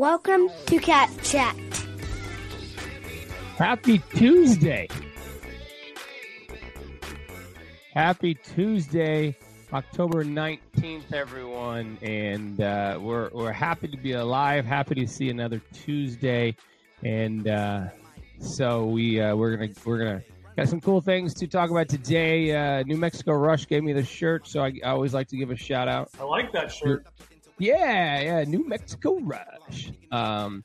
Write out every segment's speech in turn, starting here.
Welcome to Cap Chat. Happy Tuesday. Happy Tuesday, October 19th, everyone. And uh, we're, we're happy to be alive, happy to see another Tuesday. And uh, so we, uh, we're going to, we're going to, got some cool things to talk about today. Uh, New Mexico Rush gave me the shirt, so I, I always like to give a shout out. I like that shirt. Yeah, yeah, New Mexico Rush. Um,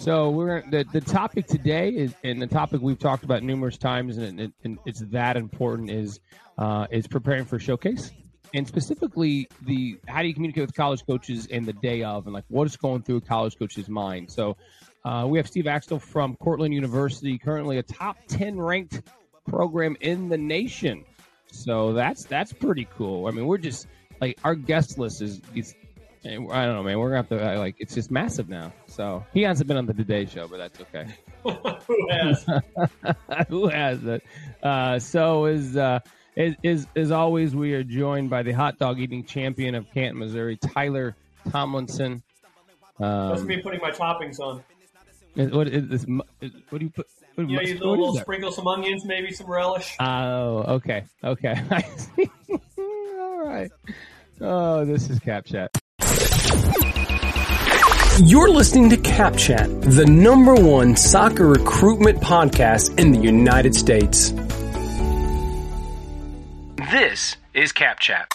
so we're the the topic today is, and the topic we've talked about numerous times, and, it, and it's that important is uh, is preparing for showcase, and specifically the how do you communicate with college coaches in the day of, and like what is going through a college coach's mind. So uh, we have Steve Axtell from Cortland University, currently a top ten ranked program in the nation. So that's that's pretty cool. I mean, we're just like our guest list is, is I don't know, man. We're gonna have to like. It's just massive now. So he hasn't been on the Today Show, but that's okay. Who has? Who has it? Uh, so is uh, is, is as always, we are joined by the hot dog eating champion of Canton, Missouri, Tyler Tomlinson. That's Um, me putting my toppings on. is- what is this? is- What do you put? What, You what you is little, little sprinkle some onions, maybe some relish. Oh, okay, okay. All right. Oh, this is Cap Chat. You're listening to CapChat, the number one soccer recruitment podcast in the United States. This is CapChat.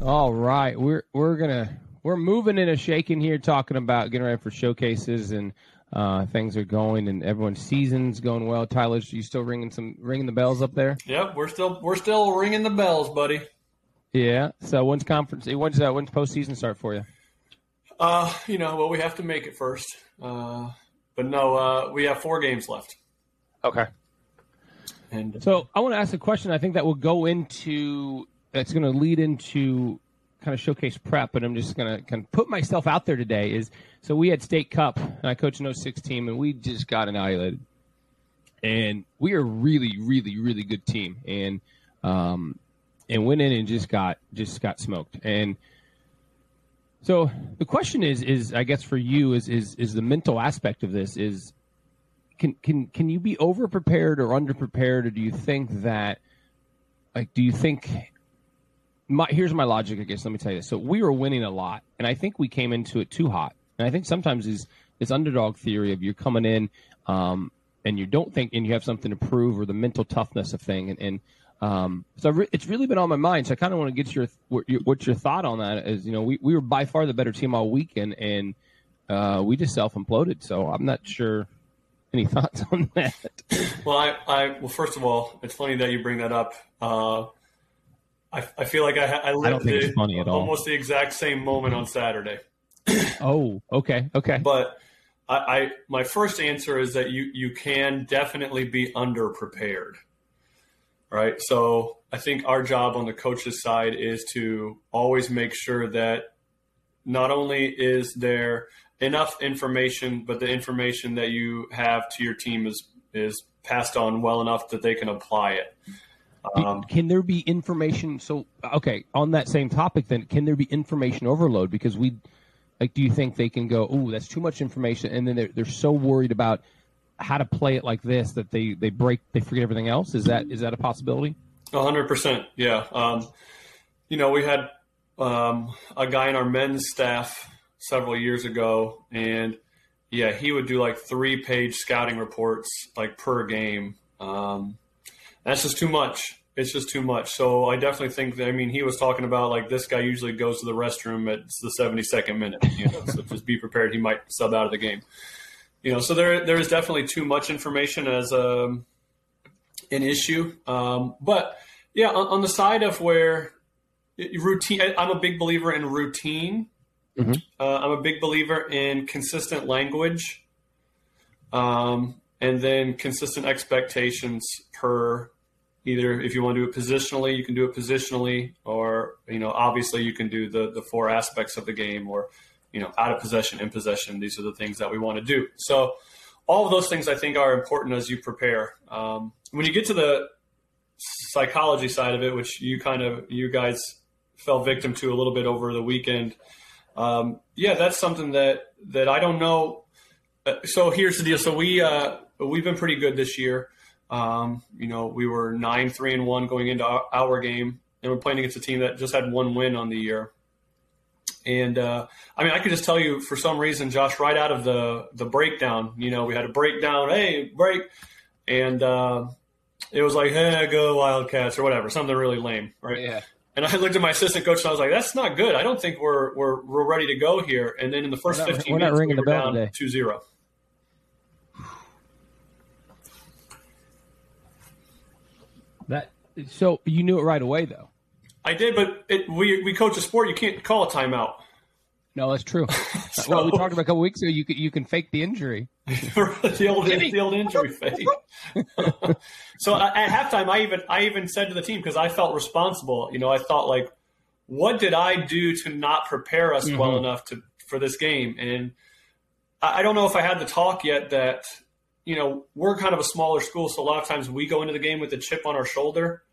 All right, we're we're gonna we're moving in a shaking here, talking about getting ready for showcases and uh, things are going, and everyone's season's going well. Tyler, you still ringing some ringing the bells up there? Yep, we're still we're still ringing the bells, buddy. Yeah. So when's conference? When's uh, when's postseason start for you? Uh, you know, well, we have to make it first. Uh, but no, uh, we have four games left, Okay. and So I want to ask a question. I think that will go into that's going to lead into kind of showcase prep, but I'm just going to kind of put myself out there today. Is so we had state cup, and I coached an 06 team, and we just got annihilated, and we are a really, really, really good team, and um, and went in and just got just got smoked, and so the question is is I guess for you is is is the mental aspect of this is can can can you be over prepared or under prepared or do you think that like do you think my here's my logic i guess let me tell you. This so we were winning a lot and i think we came into it too hot. And i think sometimes is this underdog theory of you're coming in um, and you don't think and you have something to prove or the mental toughness of thing and, and um, so re- it's really been on my mind so i kind of want to get your what your, what's your thought on that is you know we, we were by far the better team all weekend and uh, we just self imploded so i'm not sure any thoughts on that well, I, I well, first of all, it's funny that you bring that up. Uh, I, I feel like I, I lived think it's the- funny at all. almost the exact same moment on Saturday. Oh, okay, okay. But I, I my first answer is that you you can definitely be under prepared. Right. So I think our job on the coach's side is to always make sure that not only is there enough information, but the information that you have to your team is is passed on well enough that they can apply it. Um, can there be information? So, okay, on that same topic, then, can there be information overload? Because we, like, do you think they can go, oh, that's too much information, and then they're they're so worried about how to play it like this that they they break, they forget everything else? Is that is that a possibility? A hundred percent, yeah. Um, you know, we had um, a guy in our men's staff several years ago, and yeah, he would do like three page scouting reports like per game. Um, that's just too much. It's just too much. So I definitely think that. I mean, he was talking about like this guy usually goes to the restroom at the seventy second minute. You know, so just be prepared. He might sub out of the game. You know, so there there is definitely too much information as um, an issue. Um, but yeah, on, on the side of where routine, I'm a big believer in routine. Mhm. Uh, I'm a big believer in consistent language, um, and then consistent expectations per either if you want to do it positionally, you can do it positionally, or you know, obviously you can do the the four aspects of the game, or you know, out of possession, in possession. These are the things that we want to do. So all of those things I think are important as you prepare. Um, when you get to the psychology side of it, which you kind of you guys fell victim to a little bit over the weekend, um, yeah, that's something that that I don't know. Uh, so here's the deal. So we uh, we've been pretty good this year. Um, you know, we were nine three and one going into our, our, game, and we're playing against a team that just had one win on the year. And uh, I mean, I could just tell you for some reason, Josh, right out of the the breakdown, you know, we had a breakdown. Hey, break, and uh, it was like, "Hey, go Wildcats" or whatever, something really lame, right? Yeah. And I looked at my assistant coach and I was like, "That's not good. I don't think we're we're we're ready to go here." And then in the 1st not, 15 we're minutes, not ringing we were the bell down today. 2-0. That so you knew it right away though. I did, but it, we we coach a sport. You can't call a timeout. No, that's true. well, we talked about a couple weeks ago. You can you can fake the injury. the old the old injury fake. so at halftime, I even I even said to the team because I felt responsible. You know, I thought like, what did I do to not prepare us well mm-hmm. enough to for this game? And I, I don't know if I had the talk yet that you know we're kind of a smaller school, so a lot of times we go into the game with a chip on our shoulder.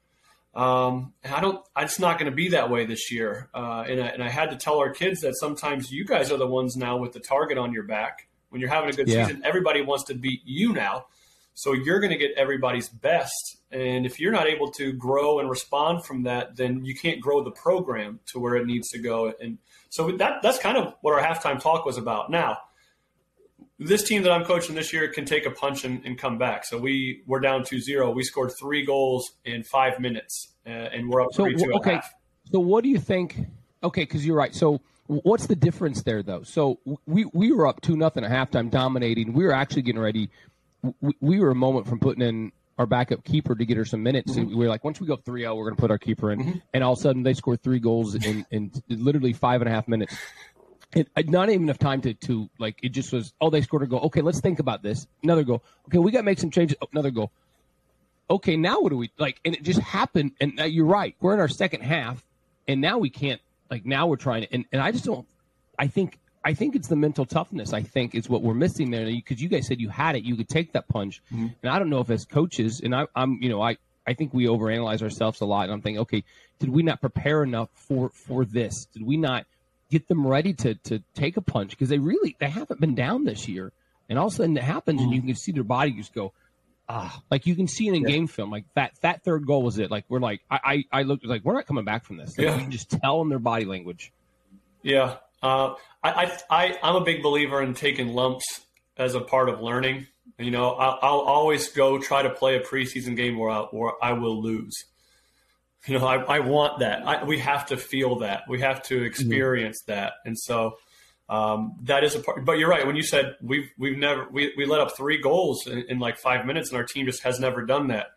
Um, and I don't, it's not going to be that way this year. Uh, and, I, and I had to tell our kids that sometimes you guys are the ones now with the target on your back. When you're having a good Yeah. season, everybody wants to beat you now. So you're going to get everybody's best. And if you're not able to grow and respond from that, then you can't grow the program to where it needs to go. And so that, that's kind of what our halftime talk was about. Now, this team that I'm coaching this year can take a punch and, and come back. So we we're down 2-0. We scored three goals in five minutes, uh, and we're up So 3-2 okay, half. so what do you think? Okay, because you're right. So what's the difference there though? So we we were up two nothing at halftime, dominating. We were actually getting ready. We, we were a moment from putting in our backup keeper to get her some minutes. Mm-hmm. We were like, once we go 3 0, we're going to put our keeper in. And all of a sudden, they scored three goals in, in literally five and a half minutes. It, not even enough time to, to, like, it just was, oh, they scored a goal. Okay, let's think about this. Another goal. Okay, we got to make some changes. Oh, another goal. Okay, now what do we, like, and it just happened. And you're right. We're in our second half, and now we can't, like, now we're trying to, and, and I just don't, I think I think it's the mental toughness. I think is what we're missing there because you guys said you had it, you could take that punch, mm-hmm. and I don't know if as coaches, and I, I'm you know I I think we overanalyze ourselves a lot, and I'm thinking, okay, did we not prepare enough for for this? Did we not get them ready to to take a punch because they really they haven't been down this year, and all of a sudden it happens, and you can see their body just go. Ah, like you can see it in game film, like that that third goal was it. Like we're like I I, I looked like we're not coming back from this. Like, Yeah. You can just tell in their body language. Yeah, uh, I, I, I, I'm a big believer in taking lumps as a part of learning. You know, I'll, I'll always go try to play a preseason game where I, where I will lose. You know, I, I want that. I, we have to feel that. We have to experience that. And so um, that is a part. But you're right when you said we've we've never we, we let up three goals in, in like five minutes, and our team just has never done that.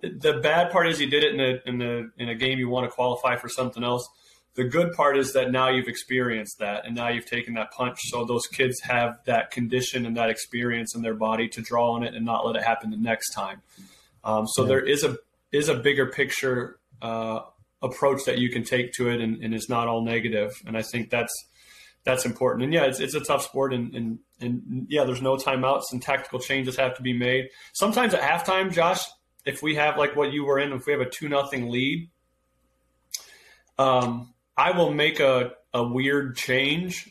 The bad part is you did it in a in a in a game you want to qualify for something else. The good part is that now you've experienced that, and now you've taken that punch. So those kids have that condition and that experience in their body to draw on it and not let it happen the next time. Um, so there is a is a bigger picture uh, approach that you can take to it, and, and it's not all negative. And I think that's that's important. And yeah, it's, it's a tough sport, and, and and yeah, there's no timeouts, and tactical changes have to be made. Sometimes at halftime, Josh, if we have like what you were in, if we have a two nothing lead, um, I will make a a weird change.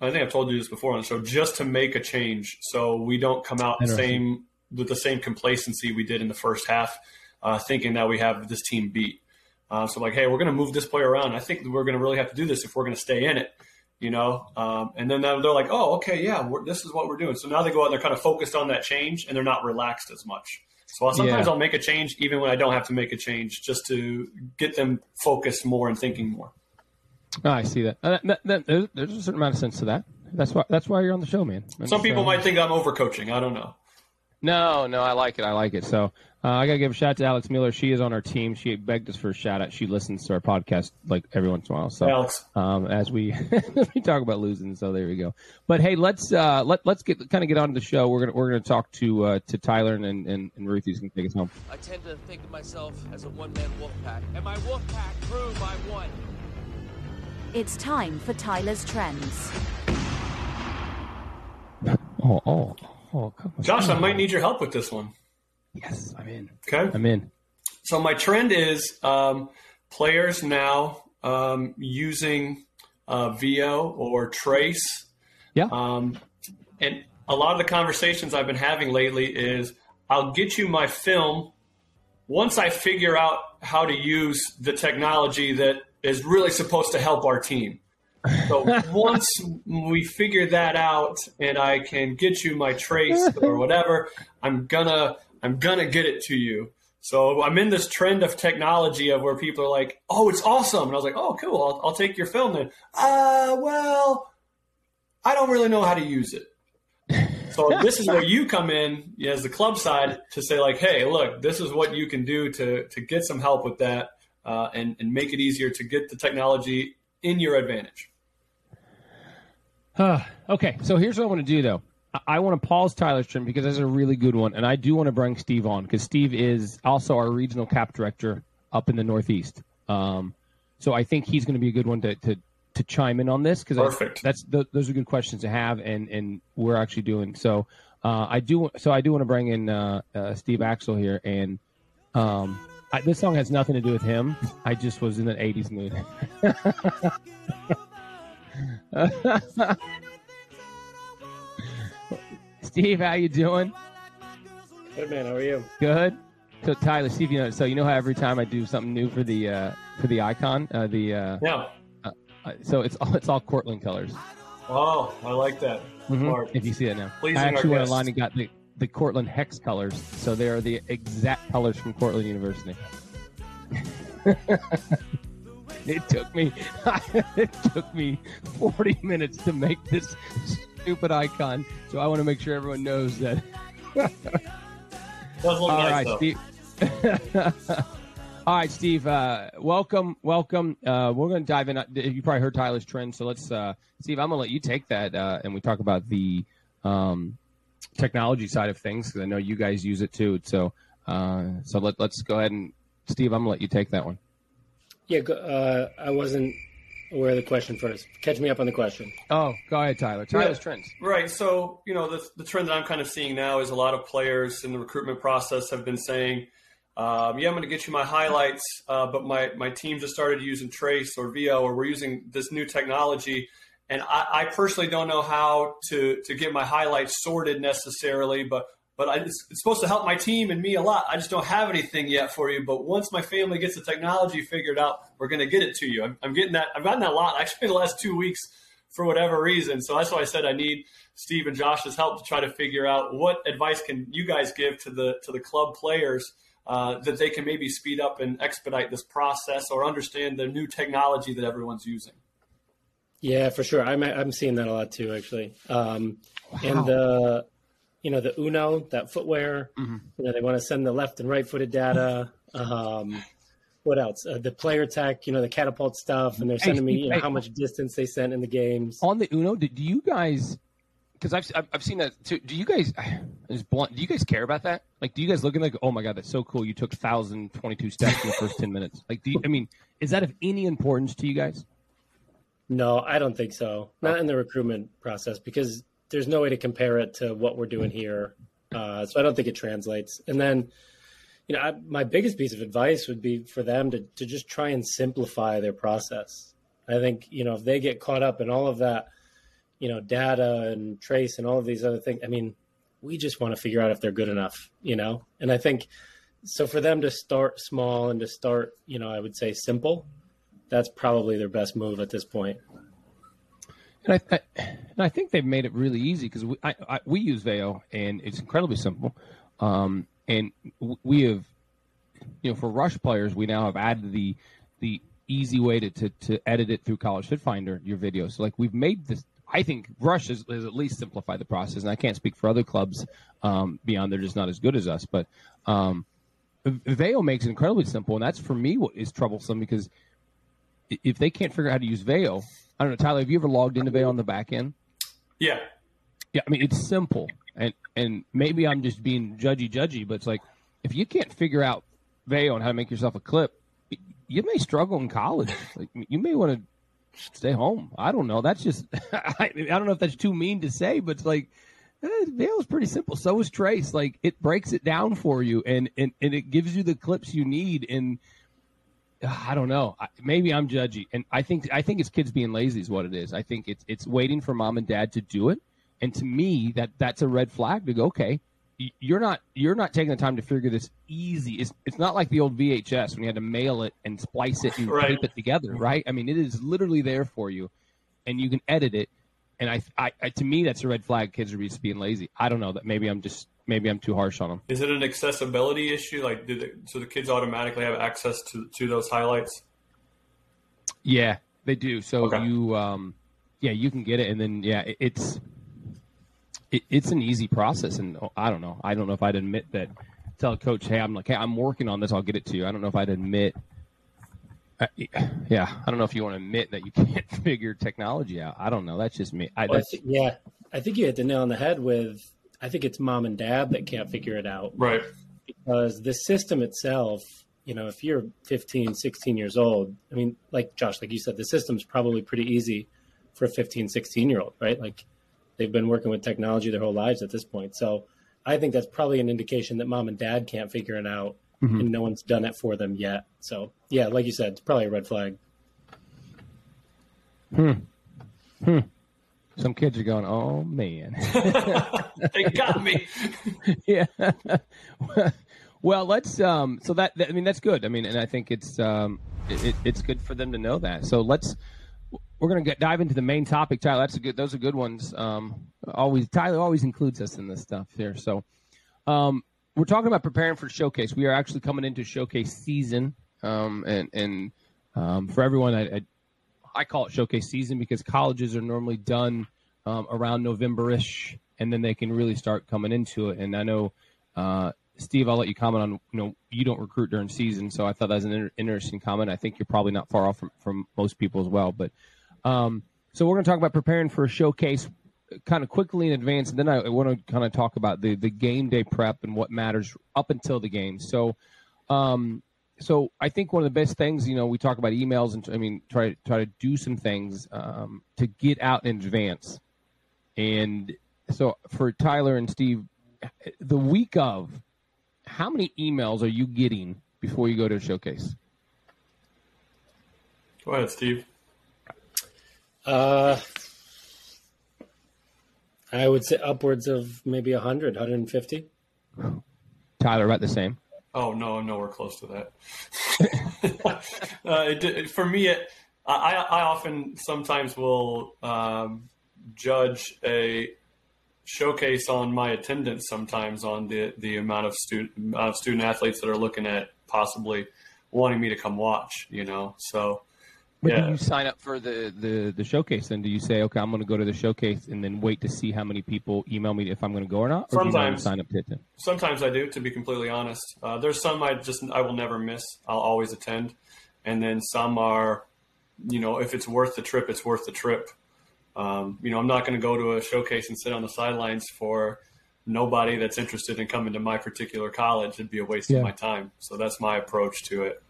I think I've told you this before on the show, just to make a change, so we don't come out the same with the same complacency we did in the first half, uh, thinking that we have this team beat. Uh, so like, hey, we're going to move this player around. I think we're going to really have to do this if we're going to stay in it, you know. Um, and then they're like, oh, okay, yeah, we're, this is what we're doing. So now they go out and they're kind of focused on that change, and they're not relaxed as much. So I'll- sometimes Yeah. I'll make a change even when I don't have to make a change, just to get them focused more and thinking more. Oh, I see that. Uh, that, that- there's, there's a certain amount of sense to that. That's why. That's why you're on the show, man. That's, Some people uh, might think I'm overcoaching. I don't know. No, no, I like it. I like it. So uh, I gotta give a shout out to Alex Miller. She is on our team. She begged us for a shout out. She listens to our podcast like every once in a while. So Alex. um, as we we talk about losing, so there we go. But hey, let's uh, let let's get kind of get on to the show. We're gonna we're gonna talk to uh, to Tyler and and, and Ruth. Who's gonna take us home. I tend to think of myself as a one-man wolf pack, and my wolf pack grew by one. It's time for Tyler's Trends. Oh, oh, oh, come on. Josh, I might need your help with this one. Yes, I'm in. Okay. I'm in. So my trend is um, players now um, using uh, Veo or Trace. Yeah. Um, and a lot of the conversations I've been having lately is I'll get you my film once I figure out how to use the technology that is really supposed to help our team. So once we figure that out and I can get you my trace or whatever, I'm gonna I'm gonna get it to you. So I'm in this trend of technology of where people are like, "Oh, it's awesome," and I was like, "Oh, cool. I'll, I'll take your film then." Uh, well, I don't really know how to use it. So this is where you come in as the club side to say like, "Hey, look, this is what you can do to to get some help with that uh, and and make it easier to get the technology in your advantage." Uh, okay, so here's what I want to do though. I, I want to pause Tyler's trend because that's a really good one, and I do want to bring Steve on because Steve is also our regional cap director up in the Northeast. Um, so I think he's going to be a good one to to, to chime in on this because Perfect. that's th- those are good questions to have, and and we're actually doing so. Uh, I do so I do want to bring in uh, uh, Steve Axtell here, and um, I, this song has nothing to do with him. I just was in an '80s mood. Steve, how you doing? Good man, how are you? Good. So Tyler, Steve, you know, so you know how every time I do something new for the uh, for the icon, uh, the uh, Yeah. uh, so it's all it's all Cortland colors. Oh, I like that. Smart. If you see it now, Pleasing I actually went online and got the the Cortland hex colors, so they are the exact colors from Cortland University. it took me it took me 40 minutes to make this stupid icon, so I want to make sure everyone knows that Does look All nice right, though. Steve. All right, Steve. Uh, welcome, welcome. Uh, we're going to dive in. You probably heard Tyler's trend, so let's, uh, Steve. I'm going to let you take that, uh, and we talk about the um, technology side of things because I know you guys use it too. So, uh, so let, let's go ahead and Steve. I'm going to let you take that one. Yeah, uh, I wasn't aware of the question first. Catch me up on the question. Oh, go ahead, Tyler. Tyler's Yeah. trends. Right. So, you know, the, the trend that I'm kind of seeing now is a lot of players in the recruitment process have been saying, um, yeah, I'm going to get you my highlights, uh, but my, my team just started using Trace or Veo, or we're using this new technology. And I, I personally don't know how to, to get my highlights sorted necessarily, but but I, it's, it's supposed to help my team and me a lot. I just don't have anything yet for you. But once my family gets the technology figured out, we're going to get it to you. I'm, I'm getting that. I've gotten that a lot actually in the last two weeks for whatever reason. So that's why I said I need Steve and Josh's help to try to figure out what advice can you guys give to the to the club players uh, that they can maybe speed up and expedite this process or understand the new technology that everyone's using. Yeah, for sure. I'm I'm seeing that a lot too, actually. Um, And the you know the Uno that footwear. You know they want to send the left and right footed data. Um, what else? Uh, the player tech. You know the catapult stuff, and they're sending me you know, how much distance they sent in the games. on the Uno, do, do you guys? Because I've, I've I've seen that too. Do you guys? Just blunt. Do you guys care about that? Like, do you guys look at like, oh my god, that's so cool. You took thousand twenty two steps in the first ten minutes. Like, do you, I mean, is that of any importance to you guys? No, I don't think so. Not in the recruitment process because there's no way to compare it to what we're doing here. Uh, so I don't think it translates. And then, you know, I, my biggest piece of advice would be for them to, to just try and simplify their process. I think, you know, if they get caught up in all of that, you know, data and trace and all of these other things, I mean, we just want to figure out if they're good enough, you know? And I think so for them to start small and to start, you know, I would say simple, that's probably their best move at this point. And I, and I think they've made it really easy because we I, I, we use Veo and it's incredibly simple. Um, and we have, you know, for rush players, we now have added the the easy way to, to, to edit it through College Fit Finder your videos. So like we've made this. I think Rush has, has at least simplified the process, and I can't speak for other clubs um, beyond they're just not as good as us. But um, Veo makes it incredibly simple, and that's for me what is troublesome because if they can't figure out how to use Veo, I don't know, Tyler, have you ever logged into Veo on the back end? Yeah. Yeah, I mean it's simple, and and maybe I'm just being judgy, judgy, but it's like if you can't figure out Veo and how to make yourself a clip, you may struggle in college. Like you may want to stay home. I don't know. That's just I, I don't know if that's too mean to say, but it's like eh, is pretty simple. So is Trace. Like it breaks it down for you, and and and it gives you the clips you need. And I don't know. Maybe I'm judgy, and I think I think it's kids being lazy is what it is. I think it's it's waiting for mom and dad to do it, and to me that that's a red flag to go. Okay, you're not you're not taking the time to figure this easy. It's it's not like the old VHS when you had to mail it and splice it and right. tape it together, right? I mean, it is literally there for you, and you can edit it. And I, I, I to me, that's a red flag. Kids are just being lazy. I don't know that maybe I'm just maybe I'm too harsh on them. Is it an accessibility issue? Like, do they, so the kids automatically have access to to those highlights? Yeah, they do. So Okay. you, um, yeah, you can get it, and then yeah, it, it's it, it's an easy process, and oh, I don't know. I don't know if I'd admit that. Tell a coach, hey, I'm like, hey, I'm working on this. I'll get it to you. I don't know if I'd admit. I, yeah, I don't know if you want to admit that you can't figure technology out. I don't know. That's just me. I, Well, I that's, yeah, I think you hit the nail on the head with. I think it's mom and dad that can't figure it out Right. because the system itself. You know, if you're 15, 16 years old, I mean, like Josh, like you said, the system's probably pretty easy for a 15, 16 year old, right? Like they've been working with technology their whole lives at this point. So I think that's probably an indication that mom and dad can't figure it out Mhm. and no one's done it for them yet. So yeah, like you said, it's probably a red flag. Some kids are going, oh man. they got me. yeah. well, let's. Um, so that, that- I mean that's good. I mean, and I think it's um, it, it- it's good for them to know that. So let's. We're gonna get, dive into the main topic, Tyler. That's a good. Those are good ones. Um, always Tyler always includes us in this stuff here. So, um, we're talking about preparing for showcase. We are actually coming into showcase season, um, and and um, for everyone, I, I I call it showcase season because colleges are normally done um, around November-ish, and then they can really start coming into it. And I know, uh, Steve, I'll let you comment on. You know, you don't recruit during season, so I thought that was an inter- interesting comment. I think you're probably not far off from, from most people as well. But um, so we're going to talk about preparing for a showcase kind of quickly in advance, and then I want to kind of talk about the the game day prep and what matters up until the game. So. Um, so I think one of the best things, you know, we talk about emails and I mean, try to try to do some things um, to get out in advance. And so for Tyler and Steve, the week of, how many emails are you getting before you go to a showcase? Go ahead, Steve. Uh, I would say upwards of maybe 100, 150. Tyler, about the same. Oh no, I'm nowhere close to that. uh, it, it- for me, it, I, I often sometimes will um, judge a showcase on my attendance. Sometimes on the the amount of student amount of student athletes that are looking at possibly wanting me to come watch. You know, so But Yeah. do you sign up for the, the, the showcase and do you say, okay, I'm going to go to the showcase and then wait to see how many people email me if I'm going to go or not? Or do you Sometimes. sign up to attend? Sometimes I do, to be completely honest. Uh, there's some I just I will never miss. I'll always attend, and then some are, you know, if it's worth the trip, it's worth the trip. Um, you know, I'm not going to go to a showcase and sit on the sidelines for nobody that's interested in coming to my particular college. It'd be a waste Yeah. of my time. So that's my approach to it.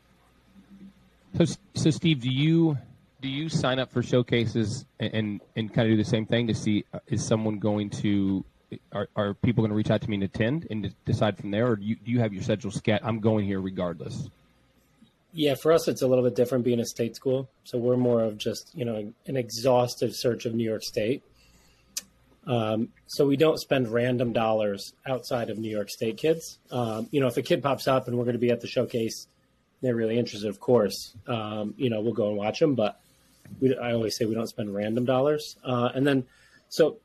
So, so Steve, do you do you sign up for showcases and and, and kind of do the same thing to see uh, is someone going to are, are people going to reach out to me and attend and decide from there, or do you, do you have your schedule scat? I'm going here regardless. Yeah, for us, it's a little bit different being a state school. So we're more of just, you know, an exhaustive search of New York State. Um, so we don't spend random dollars outside of New York State kids. Um, you know, if a kid pops up and we're going to be at the showcase, they're really interested, of course, um, you know, we'll go and watch them. But we, I always say we don't spend random dollars. Uh, and then, so,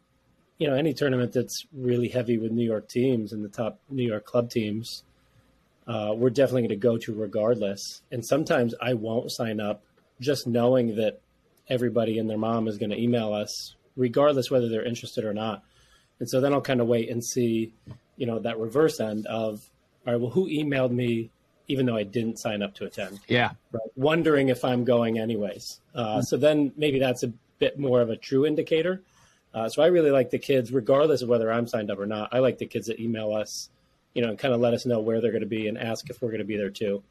you know, any tournament that's really heavy with New York teams and the top New York club teams, uh, we're definitely going to go to regardless. And sometimes I won't sign up just knowing that everybody and their mom is going to email us, regardless whether they're interested or not. And so then I'll kind of wait and see, you know, that reverse end of, all right, well, who emailed me even though I didn't sign up to attend? Yeah, Right. Wondering if I'm going anyways. Uh, So then maybe that's a bit more of a true indicator. Uh, so I really like the kids, regardless of whether I'm signed up or not. I like the kids that email us, you know, and kind of let us know where they're going to be and ask if we're going to be there too.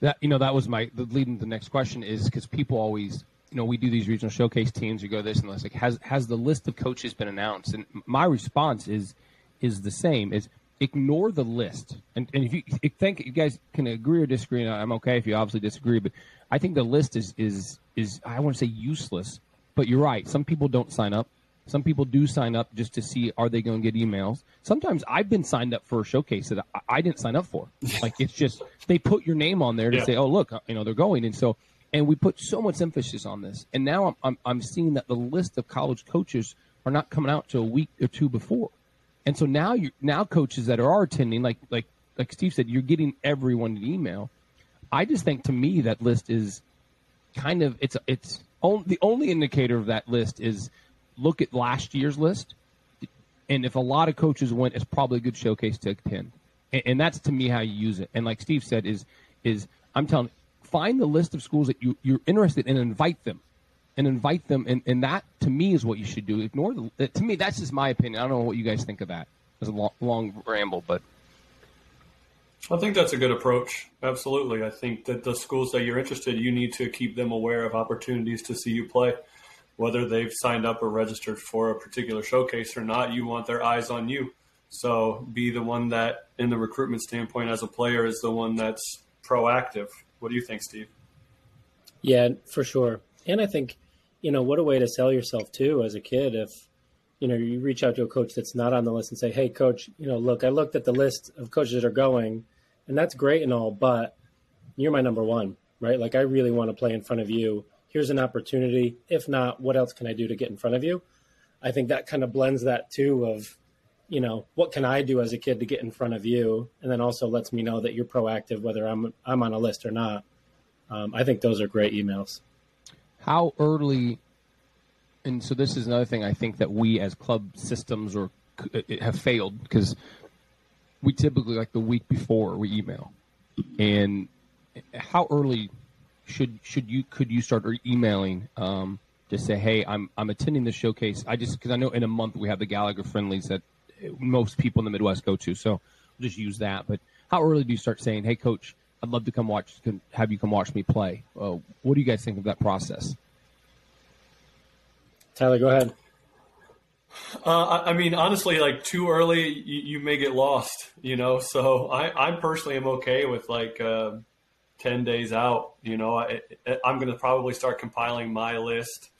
that you know that was my the leading to the next question is because people always you know we do these regional showcase teams. You go this and this. Like has has the list of coaches been announced? And my response is is the same. Is ignore the list. And, and if you if think you guys can agree or disagree, and I'm okay if you obviously disagree, but I think the list is is is I want to say useless. But you're right. Some people don't sign up. Some people do sign up just to see are they going to get emails. Sometimes I've been signed up for a showcase that I, I didn't sign up for. like it's just they put your name on there to Yeah. say, oh look, uh, you know they're going, and so and we put so much emphasis on this. And now I'm I'm, I'm seeing that the list of college coaches are not coming out to a week or two before. And so now you now coaches that are attending, like like like Steve said, you're getting everyone an email. I just think to me that list is kind of it's it's on, the only indicator of that list is look at last year's list, and if a lot of coaches went, it's probably a good showcase to attend. And, and that's to me how you use it. And like Steve said, is is I'm telling find the list of schools that you, you're interested in and invite them and invite them and, and that to me is what you should do ignore the uh, to me that's just my opinion i don't know what you guys think of that it's a long, long ramble but I think that's a good approach. Absolutely. I think that the schools that you're interested, you need to keep them aware of opportunities to see you play. Whether they've signed up or registered for a particular showcase or not, you want their eyes on you. So be the one that, in the recruitment standpoint as a player, is the one that's proactive. What do you think, Steve? Yeah, for sure. And I think, you know, what a way to sell yourself too as a kid if, you know, you reach out to a coach that's not on the list and say, Hey coach, you know, look, I looked at the list of coaches that are going and that's great and all, but you're my number one, right? Like I really want to play in front of you. Here's an opportunity. If not, what else can I do to get in front of you? I think that kind of blends that too of, you know, what can I do as a kid to get in front of you? And then also lets me know that you're proactive, whether I'm I'm on a list or not. Um, I think those are great emails. How early and so this is another thing i think that we as club systems or have failed because we typically like the week before we email. And how early should should you could you start emailing um, to say hey i'm i'm attending the showcase. I just because i know in a month we have the gallagher friendlies that most people in the midwest go to so just use that. But how early do you start saying hey coach i'd love to come watch have you come watch me play uh, what do you guys think of that process Tyler, go ahead. Uh, I I mean, honestly, like too early, you, you may get lost, you know. So I, I personally am okay with like uh, ten days out. You know, I, I'm going to probably start compiling my list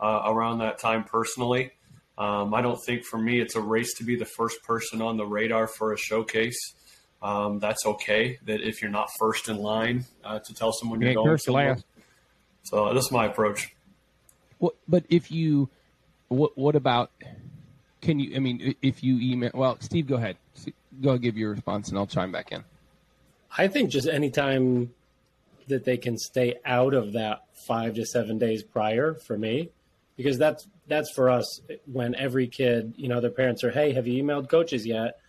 uh, around that time personally. Um, I don't think for me it's a race to be the first person on the radar for a showcase. Um, that's okay. That if you're not first in line uh, to tell someone you're ain't going first, you're somewhere. last. So that's my approach. What, but if you, what, what about? Can you? I mean, if you email. Well, Steve, go ahead. S- Go give your response, and I'll chime back in. I think just anytime that they can stay out of that five to seven days prior for me, because that's that's for us when every kid, you know, their parents are, hey, have you emailed coaches yet?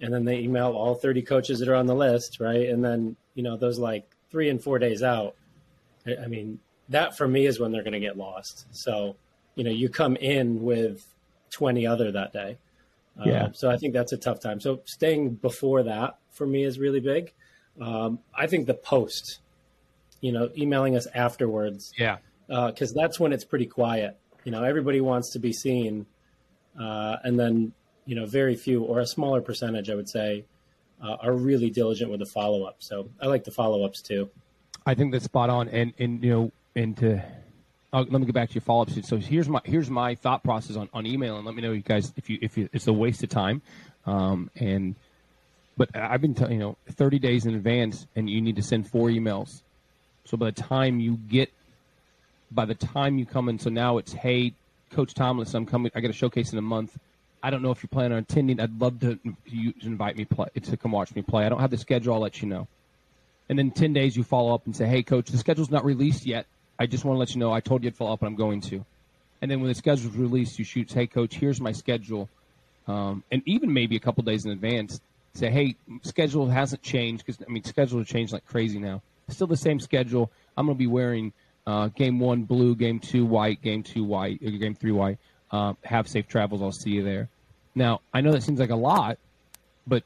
And then they email all 30 coaches that are on the list, right? And then, you know, those like three and four days out. I I mean, that for me is when they're going to get lost. So, you know, you come in with 20 other that day. Yeah. Uh, so I think that's a tough time. So staying before that for me is really big. Um, I think the post, you know, emailing us afterwards, Yeah. because that's when it's pretty quiet. You know, everybody wants to be seen, uh, and then you know, very few or a smaller percentage, I would say, uh, are really diligent with the follow up. So I like the follow ups too. I think that's spot on, and and you know, and to uh, let me get back to your follow up. So here's my here's my thought process on, on email, and let me know you guys if you if you, it's a waste of time, um, and but I've been telling you know 30 days in advance, and you need to send four emails. So by the time you get, by the time you come in, so now it's hey, Coach Tomlin, I'm coming. I got a showcase in a month. I don't know if you're planning on attending. I'd love to you to invite me play to come watch me play. I don't have the schedule. I'll let you know. And then 10 days you follow up and say, hey, coach, the schedule's not released yet. I just want to let you know I told you I'd follow up and I'm going to. And then when the schedule's released, you shoot, hey, coach, here's my schedule. Um, and even maybe a couple days in advance, say, hey, schedule hasn't changed because, I mean, schedules have changed like crazy now. Still the same schedule. I'm going to be wearing uh, game one blue, game two white, game two white, or game three white. Uh, have safe travels. I'll see you there. Now, I know that seems like a lot, but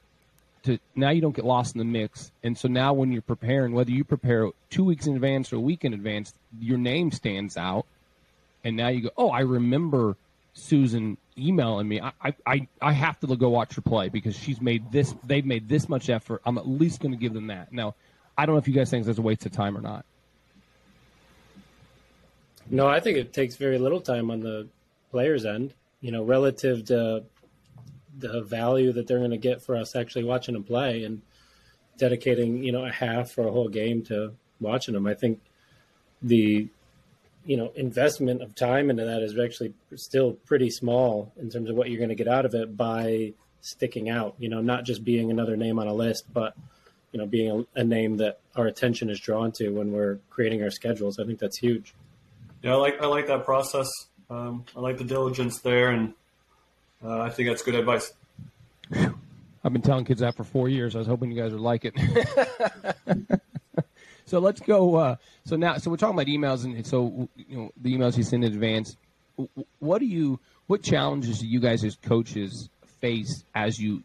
to now you don't get lost in the mix. And so now when you're preparing, whether you prepare two weeks in advance or a week in advance, your name stands out. And now you go, oh, I remember Susan emailing me, I, I, I have to go watch her play because she's made this. They've made this much effort. I'm at least going to give them that. Now, I don't know if you guys think that's a waste of time or not. No, I think it takes very little time on the player's end. You know, relative to the value that they're going to get for us actually watching them play and dedicating, you know, a half or a whole game to watching them. I think the you know investment of time into that is actually still pretty small in terms of what you're going to get out of it by sticking out. You know, not just being another name on a list, but you know, being a, a name that our attention is drawn to when we're creating our schedules. I think that's huge. Yeah, I like I like that process. Um, I like the diligence there, and uh, I think that's good advice. I've been telling kids that for four years. I was hoping you guys would like it. so let's go. Uh, so now, so we're talking about emails, and so you know the emails you send in advance. What do you? What challenges do you guys as coaches face as you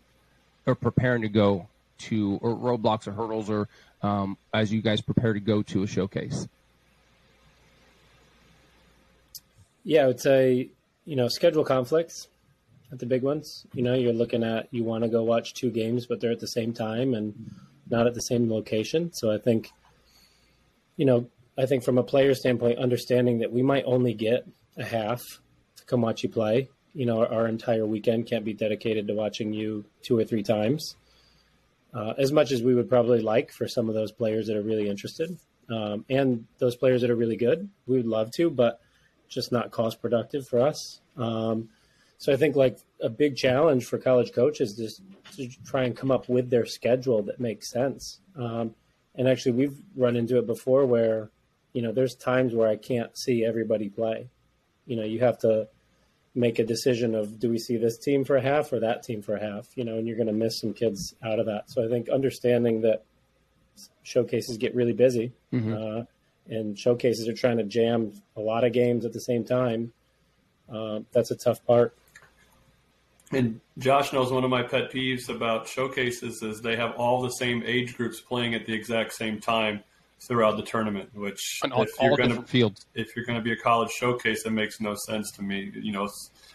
are preparing to go to, or roadblocks or hurdles, or um, as you guys prepare to go to a showcase? Yeah, I would say you know schedule conflicts at the big ones. You know, you're looking at you want to go watch two games, but they're at the same time and not at the same location. So I think, you know, I think from a player standpoint, understanding that we might only get a half to come watch you play. You know, our, our entire weekend can't be dedicated to watching you two or three times. Uh, as much as we would probably like for some of those players that are really interested, um, and those players that are really good, we would love to, but just not cost productive for us. Um, so I think like a big challenge for college coaches is to try and come up with their schedule that makes sense. Um, and actually, we've run into it before where, you know, there's times where I can't see everybody play. You know, you have to make a decision of do we see this team for a half or that team for a half, you know, and you're going to miss some kids out of that. So I think understanding that showcases get really busy mm-hmm. uh, and showcases are trying to jam a lot of games at the same time. Uh, that's a tough part. And Josh knows one of my pet peeves about showcases is they have all the same age groups playing at the exact same time throughout the tournament. Which all, if you're going to fields, if you're going to be a college showcase, that makes no sense to me. You know,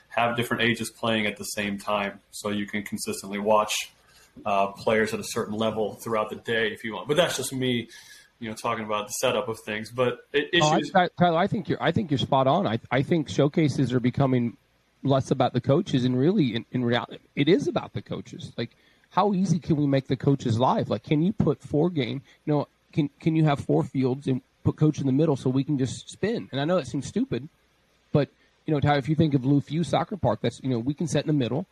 have different ages playing at the same time so you can consistently watch uh, players at a certain level throughout the day if you want. But that's just me you know talking about the setup of things. But issues. Oh, I, Tyler, I think you're I think you're spot on. I I think showcases are becoming less about the coaches and really in, in reality it is about the coaches like how easy can we make the coaches live like can you put four game you know can can you have four fields and put coach in the middle so we can just spin and i know that seems stupid but you know Ty, if you think of Lou Fusz soccer park that's you know we can set in the middle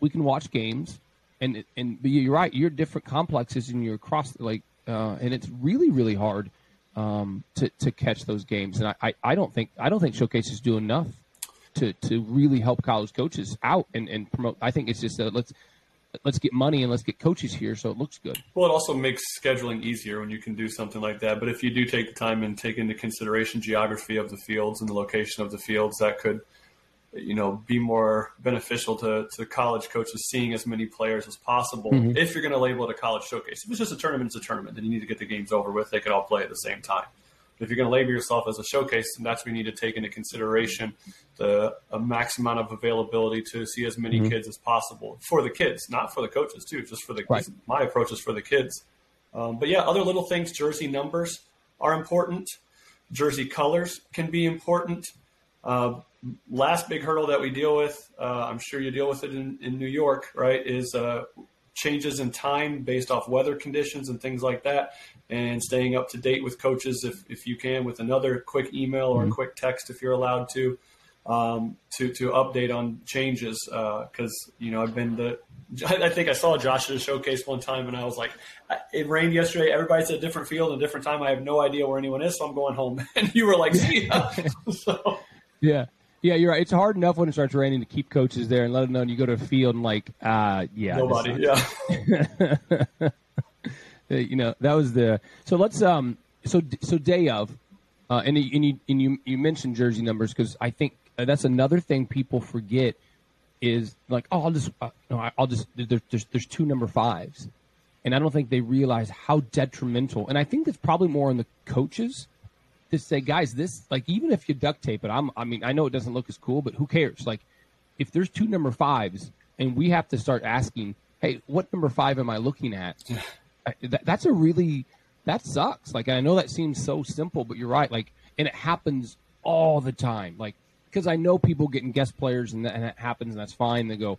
we can watch games and and but you're right you're different complexes and you're across like uh, and it's really really hard um, to to catch those games and I, I, I don't think I don't think showcases do enough to to really help college coaches out and, and promote. I think it's just a, let's let's get money and let's get coaches here so it looks good. Well, it also makes scheduling easier when you can do something like that. But if you do take the time and take into consideration geography of the fields and the location of the fields, that could you know be more beneficial to, to college coaches seeing as many players as possible mm-hmm. if you're going to label it a college showcase if it's just a tournament it's a tournament then you need to get the games over with they can all play at the same time if you're going to label yourself as a showcase, then that's what you need to take into consideration the a max amount of availability to see as many mm-hmm. kids as possible for the kids, not for the coaches too, just for the right. my approach is for the kids. Um, but yeah, other little things, jersey numbers are important. Jersey colors can be important. Uh, last big hurdle that we deal with, uh, I'm sure you deal with it in, in New York, right, is uh, changes in time based off weather conditions and things like that and staying up to date with coaches if, if you can with another quick email or mm-hmm. a quick text if you're allowed to um, to to update on changes because uh, you know I've been the I think I saw Josh at a showcase one time and I was like it rained yesterday everybody's at a different field and a different time I have no idea where anyone is so I'm going home. And you were like yeah so yeah yeah, you're right. It's hard enough when it starts raining to keep coaches there and let them know And you go to a field and like, uh, yeah, nobody, yeah. you know that was the so let's um so so day of uh, and, and you and you you mentioned jersey numbers because I think uh, that's another thing people forget is like oh I'll just uh, no, I'll just there, there's there's two number fives and I don't think they realize how detrimental and I think that's probably more on the coaches say guys this like even if you duct tape it I'm I mean I know it doesn't look as cool but who cares like if there's two number fives and we have to start asking, hey, what number five am I looking at? that, that's a really that sucks. Like I know that seems so simple, but you're right. Like, and it happens all the time. Like because I know people getting guest players and that, and that happens and that's fine. They go,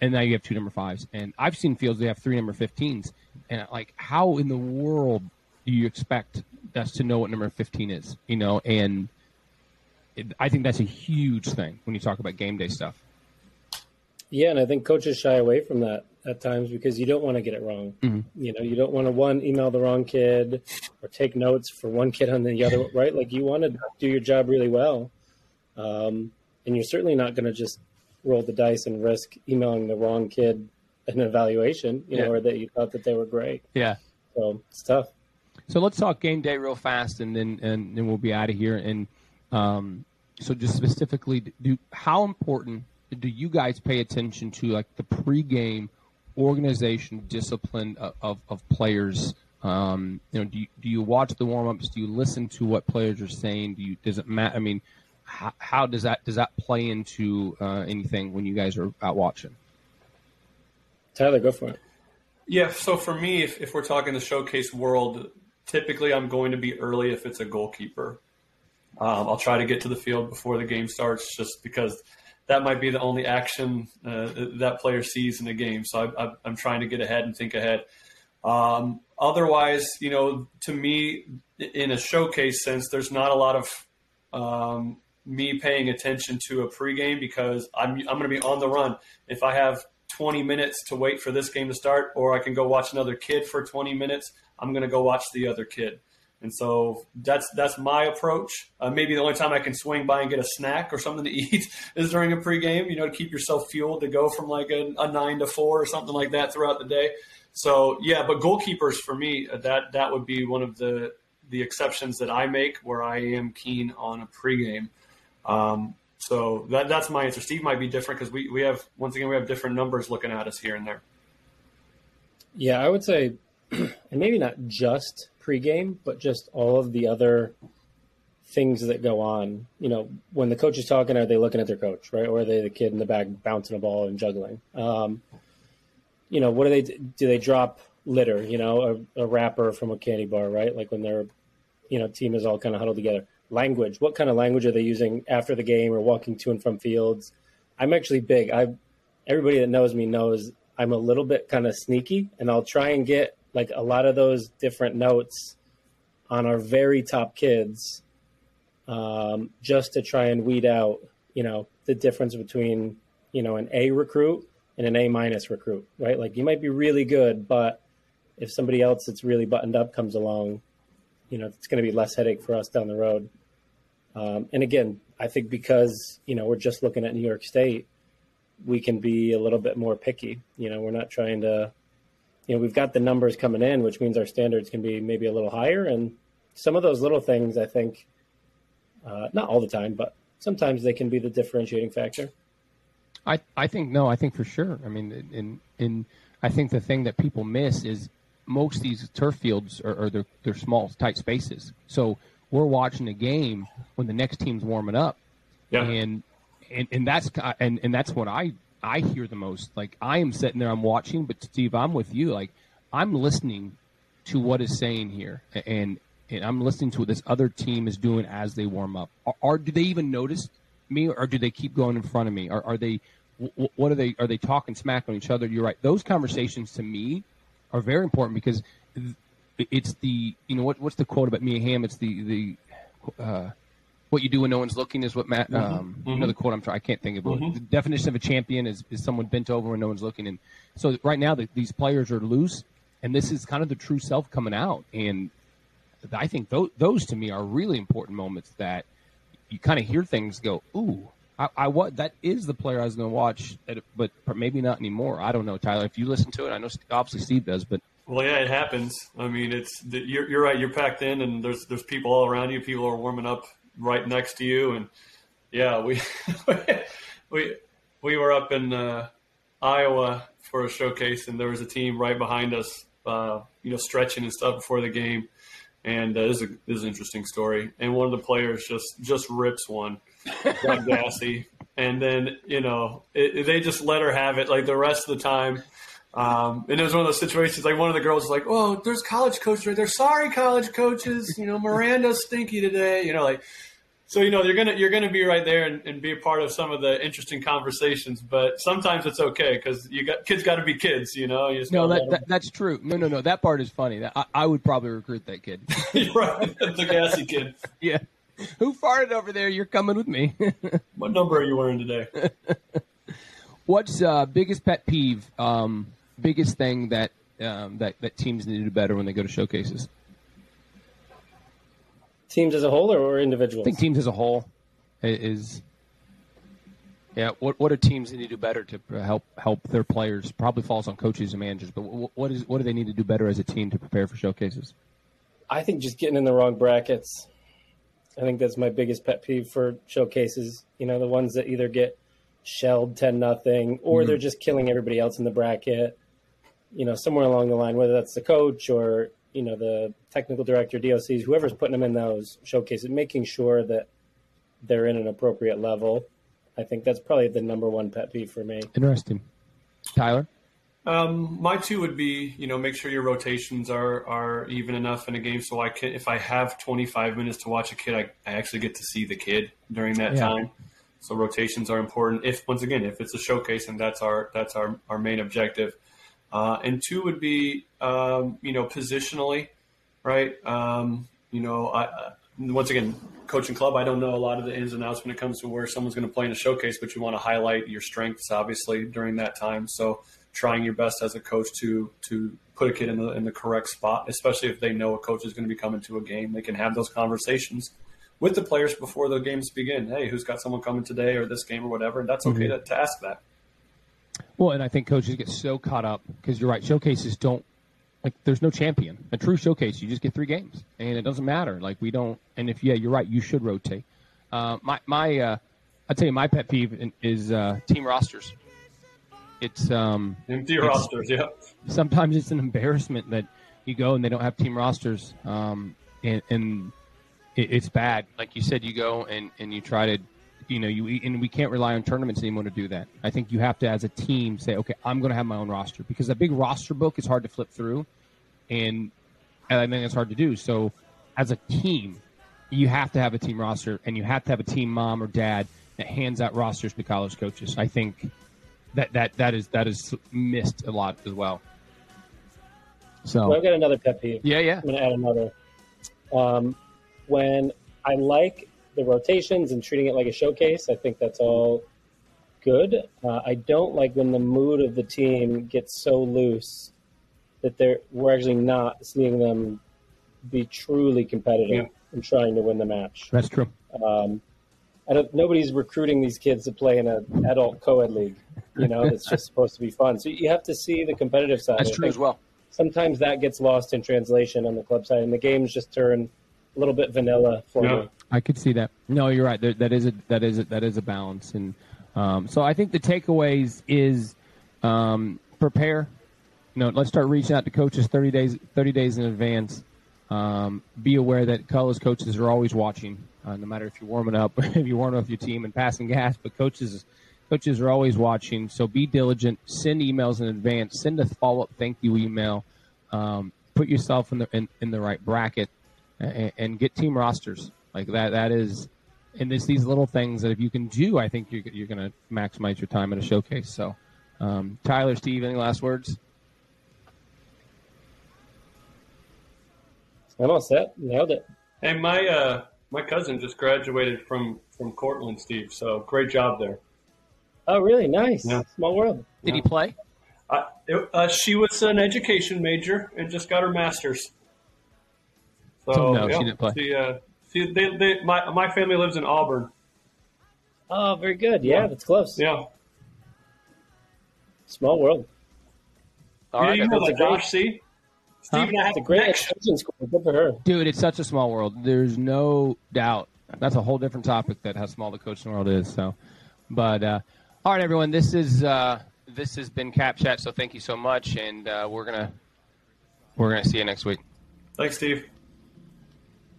and now you have two number fives. And I've seen fields they have three number 15s. And like, how in the world do you expect us to know what number 15 is? You know, and it, I think that's a huge thing when you talk about game day stuff. Yeah, and I think coaches shy away from that at times because you don't want to get it wrong. Mm-hmm. You know, you don't want to one email the wrong kid or take notes for one kid on the other, right? Like you want to do your job really well, um, and you're certainly not going to just roll the dice and risk emailing the wrong kid an evaluation, you yeah. know, or that you thought that they were great. Yeah. So it's tough. So let's talk game day real fast, and then and then we'll be out of here. And um, so just specifically, do how important do you guys pay attention to like the pregame organization discipline of, of, of players? Um, you know, do you, do you watch the warm ups? Do you listen to what players are saying? Do you does it matter? I mean, how, how, does that does that play into uh, anything when you guys are out watching? Tyler, go for it. Yeah, so for me, if, if we're talking the showcase world, typically I'm going to be early if it's a goalkeeper. Um, I'll try to get to the field before the game starts just because that might be the only action uh, that player sees in the game. So I, am trying to get ahead and think ahead. Um, otherwise, you know, to me, in a showcase sense, there's not a lot of um, me paying attention to a pregame because I'm, I'm going to be on the run. If I have 20 minutes to wait for this game to start, or I can go watch another kid for 20 minutes, I'm going to go watch the other kid. And so that's that's my approach. Uh, maybe the only time I can swing by and get a snack or something to eat is during a pregame. You know, to keep yourself fueled to go from like a, a nine to four or something like that throughout the day. So yeah, but goalkeepers for me uh, that that would be one of the the exceptions that I make where I am keen on a pregame. Um, so that that's my answer. Steve might be different because we we have once again we have different numbers looking at us here and there. Yeah, I would say, and maybe not just pregame, but just all of the other things that go on. You know, when the coach is talking, are they looking at their coach, right? Or are they the kid in the back bouncing a ball and juggling? Um, you know, what do they do? They drop litter, you know, a, a wrapper from a candy bar, right? Like when their, you know, team is all kind of huddled together. Language. What kind of language are they using after the game or walking to and from fields? I'm actually big. I, everybody that knows me knows I'm a little bit kind of sneaky, and I'll try and get like a lot of those different notes on our very top kids um, just to try and weed out, you know, the difference between, you know, an A recruit and an A minus recruit, right? Like you might be really good, but if somebody else that's really buttoned up comes along, you know, it's going to be less headache for us down the road. Um, and again, I think because, you know, we're just looking at New York State, we can be a little bit more picky. You know, we're not trying to you know, we've got the numbers coming in, which means our standards can be maybe a little higher. And some of those little things, I think, uh, not all the time, but sometimes they can be the differentiating factor. I, I think no, I think for sure. I mean, in in I think the thing that people miss is most of these turf fields are, are they're, they're small, tight spaces. So we're watching a game when the next team's warming up, yeah. and and and that's and and that's what I I hear the most. Like I am sitting there, I'm watching, but Steve, I'm with you. Like I'm listening to what is saying here, and and I'm listening to what this other team is doing as they warm up. Or, or do they even notice me, or do they keep going in front of me? Or are they? What are they? Are they talking smack on each other? You're right. Those conversations to me are very important because it's the you know what what's the quote about Mia Hamm? It's the the uh, what you do when no one's looking is what Matt. Mm-hmm. Um, mm-hmm. You know the quote I'm trying. I can't think of it. Mm-hmm. The definition of a champion is, is someone bent over when no one's looking. And so right now the, these players are loose, and this is kind of the true self coming out. And I think those, those to me are really important moments that you kind of hear things go, ooh. I, I what that is the player I was going to watch, but maybe not anymore. I don't know, Tyler. If you listen to it, I know obviously Steve does, but well, yeah, it happens. I mean, it's you're, you're right. You're packed in, and there's there's people all around you. People are warming up right next to you. And yeah, we we we were up in uh, Iowa for a showcase, and there was a team right behind us, uh, you know, stretching and stuff before the game. and uh, this, is a, this is an interesting story. And one of the players just just rips one, got gassy, and then you know it, they just let her have it like the rest of the time. Um, and it was one of those situations like one of the girls was like, "Oh, there's college coaches right there. Sorry, college coaches. You know, Miranda's stinky today. You know, like." So you know you're gonna you're gonna be right there and, and be a part of some of the interesting conversations, but sometimes it's okay because you got kids got to be kids, you know. You No, that, that that's true. No, no, no. That part is funny. That, I, I would probably recruit that kid. right, the gassy kid. yeah. Who farted over there? You're coming with me. What number are you wearing today? What's uh, biggest pet peeve? Um, biggest thing that um, that that teams need to do better when they go to showcases? Teams as a whole or, or I think teams as a whole is. Yeah, what what are teams need to do better to help help their players? Probably falls on coaches and managers, but what is what do they need to do better as a team to prepare for showcases? I think just getting in the wrong brackets. I think that's my biggest pet peeve for showcases. You know, the ones that either get shelled ten nothing or they're just killing everybody else in the bracket. You know, somewhere along the line, whether that's the coach or you know the technical director, DOCs, whoever's putting them in those showcases, making sure that they're in an appropriate level. I think that's probably the number one pet peeve for me. Interesting, Tyler. Um, my two would be, you know, make sure your rotations are are even enough in a game, so I can, if I have 25 minutes to watch a kid, I, I actually get to see the kid during that Yeah. time. So rotations are important. If once again, if it's a showcase, and that's our that's our our main objective. Uh, and two would be, um, you know, positionally, right? Um, you know, I, I, once again, coaching club, I don't know a lot of the ins and outs when it comes to where someone's going to play in a showcase, but you want to highlight your strengths, obviously, during that time. So trying your best as a coach to to put a kid in the in the correct spot, especially if they know a coach is going to be coming to a game. They can have those conversations with the players before the games begin. Hey, who's got someone coming today or this game or whatever? And that's okay to, to ask that. Well, and I think coaches get so caught up because you're right. Showcases don't like. There's no champion. A true showcase, you just get three games, and it doesn't matter. Like we don't. And if yeah, you're right. You should rotate. Uh, my my, uh, I'll tell you, my pet peeve is uh, team rosters. It's um, Empty It's- rosters, yeah. sometimes it's an embarrassment that you go and they don't have team rosters, um, and, and it, it's bad. Like you said, you go and, and you try to, you know, you and we can't rely on tournaments anymore to do that. I think you have to, as a team, say, okay, I'm going to have my own roster because a big roster book is hard to flip through, and, and I think it's hard to do. So, as a team, you have to have a team roster, and you have to have a team mom or dad that hands out rosters to college coaches. I think that that that is that is missed a lot as well. So Well, I've got another pet peeve. yeah, yeah, I'm going to add another. Um, when I like the rotations and treating it like a showcase, I think that's all good. Uh, I don't like when the mood of the team gets so loose that they're we're actually not seeing them be truly competitive Yeah. and trying to win the match. that's true. Um, I don't, nobody's recruiting these kids to play in an adult co-ed league. You know, it's just supposed to be fun. So you have to see the competitive side. That's true as well. sometimes that gets lost in translation on the club side, and the games just turn a little bit vanilla for Yeah. me. I could see that. No, you're right. That is a that is a, that is a balance, and um, so I think the takeaways is um, prepare. You know, let's start reaching out to coaches thirty days thirty days in advance. Um, be aware that college coaches are always watching, uh, no matter if you're warming up, if you're warming up your team and passing gas. But coaches coaches are always watching. So be diligent. Send emails in advance. Send a follow up thank you email. Um, put yourself in the in, in the right bracket and, and get team rosters like that. That is, and it's these little things that if you can do, I think you're, you're going to maximize your time at a showcase. So, um, Tyler, Steve, any last words? I'm all set. Nailed it. Hey, my uh, my cousin just graduated from from Cortland, Steve. So great job there. Oh, really? Nice. Yeah. Small world. Did he play? Uh, it, uh, she was an education major and just got her master's. So, So, no, she yeah, didn't play. See, see, they, they, my my family lives in Auburn. Oh, very good. Yeah, Yeah. that's close. Yeah. Small world. All yeah, right, you know that's that, a Josh. See, Steve and I have It's a great connection. extension school. Good for her. Dude, it's such a small world. There's no doubt. That's a whole different topic that how small the coaching world is. So, but uh, all right, everyone. This is uh, this has been Cap Chat. So thank you so much, and uh, we're gonna we're gonna see you next week. Thanks, Steve.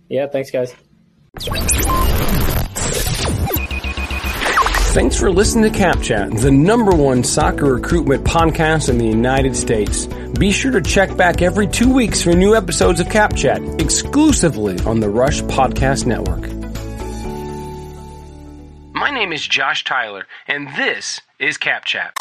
Yeah, thanks, guys. Thanks for listening to Cap Chat, the number one soccer recruitment podcast in the United States. Be sure to check back every two weeks for new episodes of Cap Chat, exclusively on the Rush Podcast Network. My name is Josh Tyler, and this is Cap Chat.